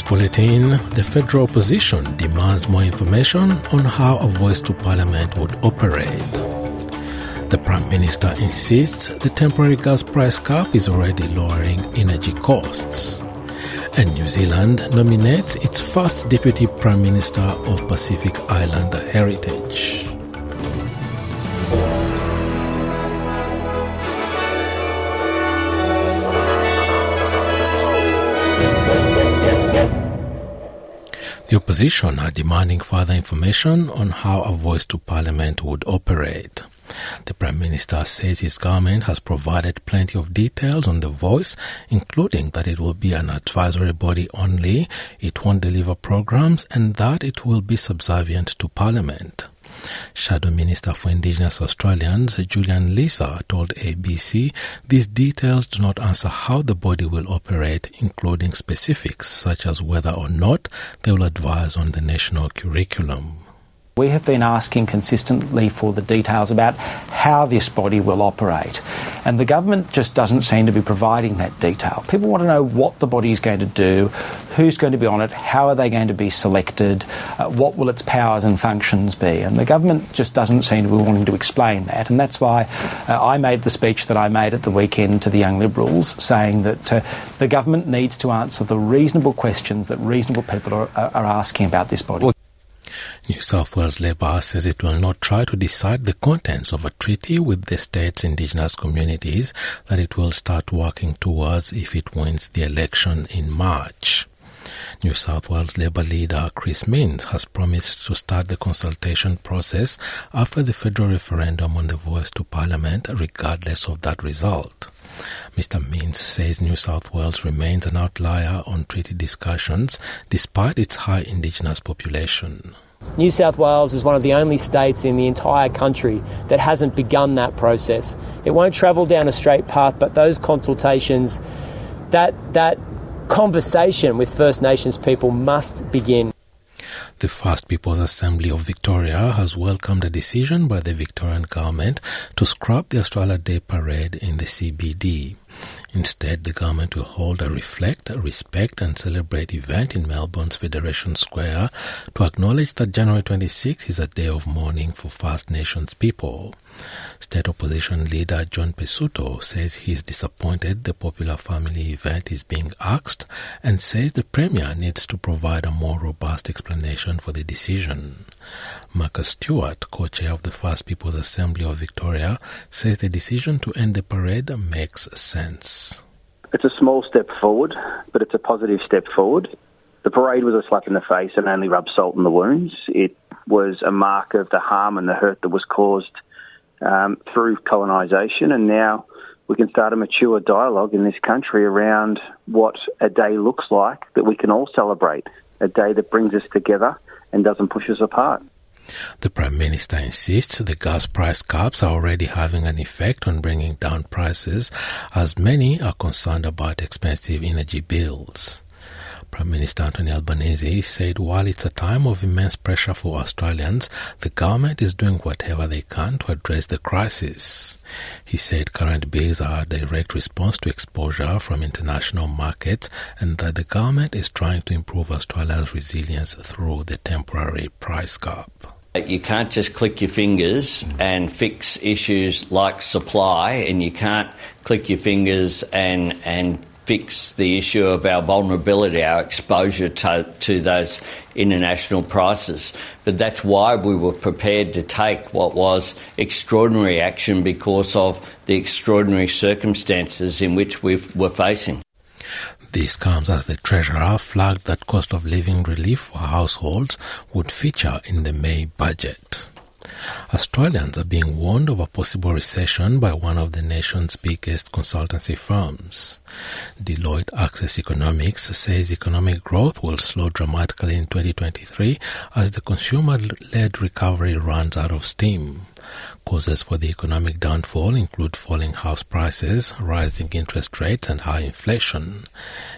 This bulletin, the federal opposition demands more information on how a voice to parliament would operate. The Prime Minister insists the temporary gas price cap is already lowering energy costs. And New Zealand nominates its first Deputy Prime Minister of Pacific Islander heritage. The opposition are demanding further information on how a voice to parliament would operate. The Prime Minister says his government has provided plenty of details on the voice, including that it will be an advisory body only, it won't deliver programs, and that it will be subservient to Parliament. Shadow Minister for Indigenous Australians Julian Leeser told ABC these details do not answer how the body will operate, including specifics such as whether or not they will advise on the national curriculum. We have been asking consistently for the details about how this body will operate, and the government just doesn't seem to be providing that detail. People want to know what the body is going to do, who's going to be on it, how are they going to be selected, uh, what will its powers and functions be, and the government just doesn't seem to be wanting to explain that, and that's why uh, I made the speech that I made at the weekend to the Young Liberals, saying that uh, the government needs to answer the reasonable questions that reasonable people are, are asking about this body. New South Wales Labor says it will not try to decide the contents of a treaty with the state's indigenous communities that it will start working towards if it wins the election in March. New South Wales Labor leader Chris Minns has promised to start the consultation process after the federal referendum on the voice to Parliament, regardless of that result. Mr. Minns says New South Wales remains an outlier on treaty discussions despite its high Indigenous population. New South Wales is one of the only states in the entire country that hasn't begun that process. It won't travel down a straight path, but those consultations, that, that conversation with First Nations people must begin. The First People's Assembly of Victoria has welcomed a decision by the Victorian government to scrap the Australia Day parade in the CBD. Instead, the government will hold a Reflect, Respect and Celebrate event in Melbourne's Federation Square to acknowledge that January 26 is a day of mourning for First Nations people. State opposition leader John Pesutto says he is disappointed the popular family event is being axed and says the Premier needs to provide a more robust explanation for the decision. Marcus Stewart, co-chair of the First People's Assembly of Victoria, says the decision to end the parade makes sense. It's a small step forward, but it's a positive step forward. The parade was a slap in the face and only rubbed salt in the wounds. It was a mark of the harm and the hurt that was caused um, through colonisation, and now we can start a mature dialogue in this country around what a day looks like that we can all celebrate, a day that brings us together and doesn't push us apart. The Prime Minister insists the gas price caps are already having an effect on bringing down prices, as many are concerned about expensive energy bills. Prime Minister Anthony Albanese said while it's a time of immense pressure for Australians, the government is doing whatever they can to address the crisis. He said current bills are a direct response to exposure from international markets and that the government is trying to improve Australia's resilience through the temporary price cap. You can't just click your fingers and fix issues like supply, and you can't click your fingers and, and fix the issue of our vulnerability, our exposure to, to those international prices. But that's why we were prepared to take what was extraordinary action because of the extraordinary circumstances in which we were facing. This comes as the Treasurer flagged that cost of living relief for households would feature in the May budget. Australians are being warned of a possible recession by one of the nation's biggest consultancy firms. Deloitte Access Economics says economic growth will slow dramatically in 2023 as the consumer led recovery runs out of steam. Causes for the economic downfall include falling house prices, rising interest rates, and high inflation.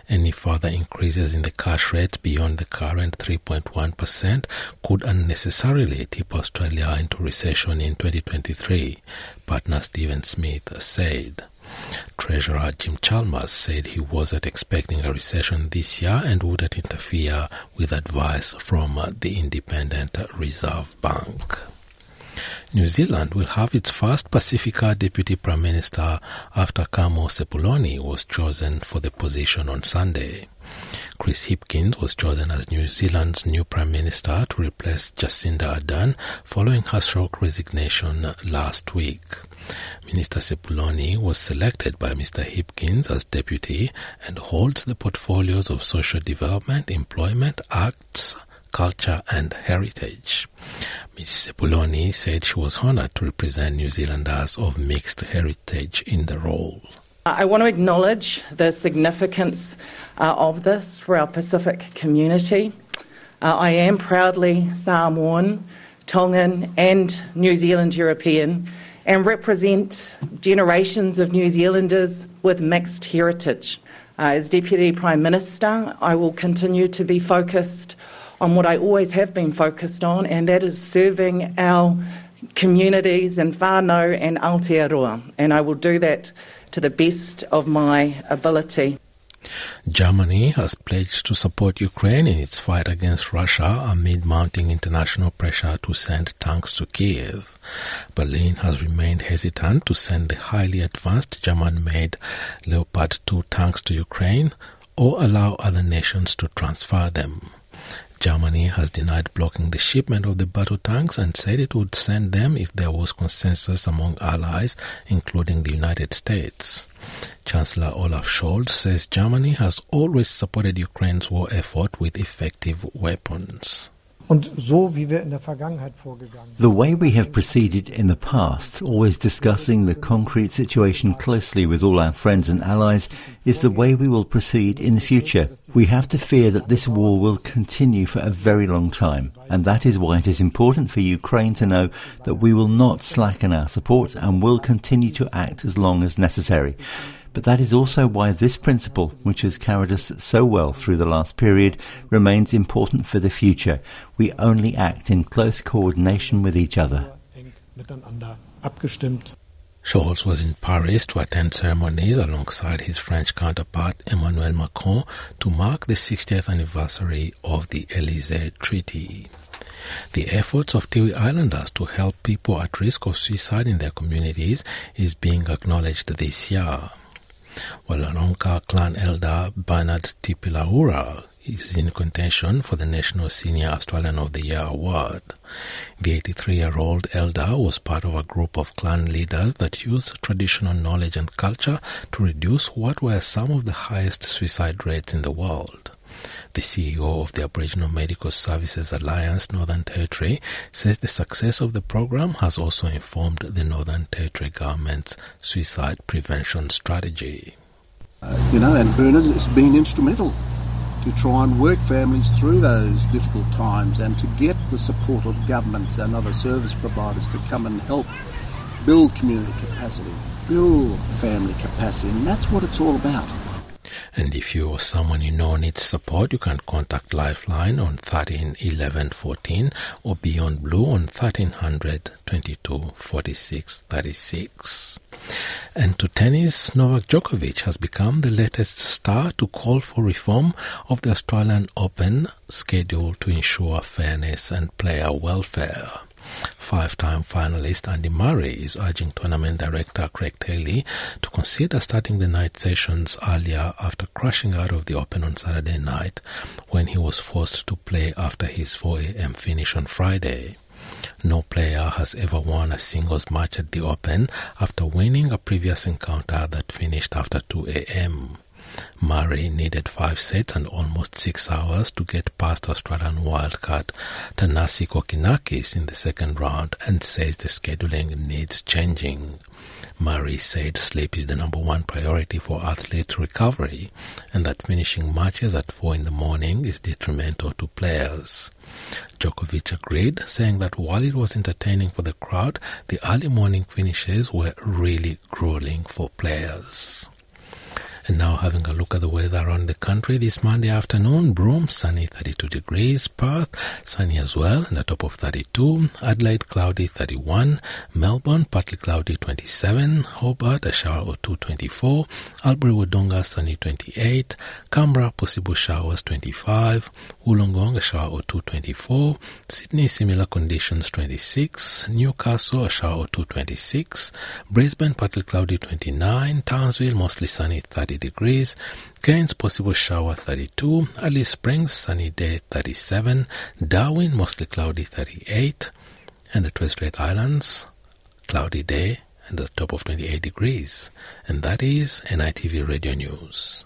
Any further increases in the cash rate beyond the current 3.1% could unnecessarily tip Australia into recession in 2023, partner Stephen Smith said. Treasurer Jim Chalmers said he wasn't expecting a recession this year and wouldn't interfere with advice from the Independent Reserve Bank. New Zealand will have its first Pacifica Deputy Prime Minister after Carmel Sepuloni was chosen for the position on Sunday. Chris Hipkins was chosen as New Zealand's new Prime Minister to replace Jacinda Ardern following her shock resignation last week. Minister Sepuloni was selected by Mr. Hipkins as deputy and holds the portfolios of social development, employment, arts, culture and heritage. Ms. Sepuloni said she was honored to represent New Zealanders of mixed heritage in the role. I want to acknowledge the significance uh, of this for our Pacific community. Uh, I am proudly Samoan, Tongan, and New Zealand European and represent generations of New Zealanders with mixed heritage. Uh, as Deputy Prime Minister, I will continue to be focused on what I always have been focused on, and that is serving our communities in whānau and Aotearoa. And I will do that to the best of my ability. Germany has pledged to support Ukraine in its fight against Russia amid mounting international pressure to send tanks to Kiev. Berlin has remained hesitant to send the highly advanced German made Leopard 2 tanks to Ukraine or allow other nations to transfer them. Germany has denied blocking the shipment of the battle tanks and said it would send them if there was consensus among allies, including the United States. Chancellor Olaf Scholz says Germany has always supported Ukraine's war effort with effective weapons. The way we have proceeded in the past, always discussing the concrete situation closely with all our friends and allies, is the way we will proceed in the future. We have to fear that this war will continue for a very long time, and that is why it is important for Ukraine to know that we will not slacken our support and will continue to act as long as necessary. But that is also why this principle, which has carried us so well through the last period, remains important for the future. We only act in close coordination with each other. Scholz was in Paris to attend ceremonies alongside his French counterpart Emmanuel Macron to mark the 60th anniversary of the Elysee Treaty. The efforts of Tiwi Islanders to help people at risk of suicide in their communities is being acknowledged this year. Walloronga clan elder Bernard Tipiloura is in contention for the National Senior Australian of the Year award. The 83 year old elder was part of a group of clan leaders that used traditional knowledge and culture to reduce what were some of the highest suicide rates in the world. The CEO of the Aboriginal Medical Services Alliance Northern Territory says the success of the program has also informed the Northern Territory government's suicide prevention strategy. You know, and Bernard has been instrumental to try and work families through those difficult times and to get the support of governments and other service providers to come and help build community capacity, build family capacity, and that's what it's all about. And if you or someone you know needs support, you can contact Lifeline on 13 11 14 or Beyond Blue on 1300 22 46 36. And to tennis, Novak Djokovic has become the latest star to call for reform of the Australian Open schedule to ensure fairness and player welfare. Five-time finalist Andy Murray is urging tournament director Craig Tiley to consider starting the night sessions earlier after crashing out of the Open on Saturday night when he was forced to play after his 4 a.m. finish on Friday. No player has ever won a singles match at the Open after winning a previous encounter that finished after 2 a.m. Murray needed five sets and almost six hours to get past Australian wildcard Thanasi Kokkinakis in the second round and says the scheduling needs changing. Murray said sleep is the number one priority for athlete recovery and that finishing matches at 4 in the morning is detrimental to players. Djokovic agreed, saying that while it was entertaining for the crowd, the early morning finishes were really grueling for players. And now having a look at the weather around the country this Monday afternoon. Broome, sunny 32 degrees. Perth, sunny as well, and the top of 32. Adelaide, cloudy 31. Melbourne, partly cloudy 27. Hobart, a shower or 2 24. Albury Wodonga, sunny 28. Canberra, possible showers 25. Wollongong, a shower or 2 24. Sydney, similar conditions 26. Newcastle, a shower or 2 26. Brisbane, partly cloudy 29. Townsville, mostly sunny 30 degrees. Cairns, possible shower 32. Alice Springs, sunny day 37. Darwin, mostly cloudy 38. And the Torres Strait Islands, cloudy day and the top of 28 degrees. And that is NITV Radio News.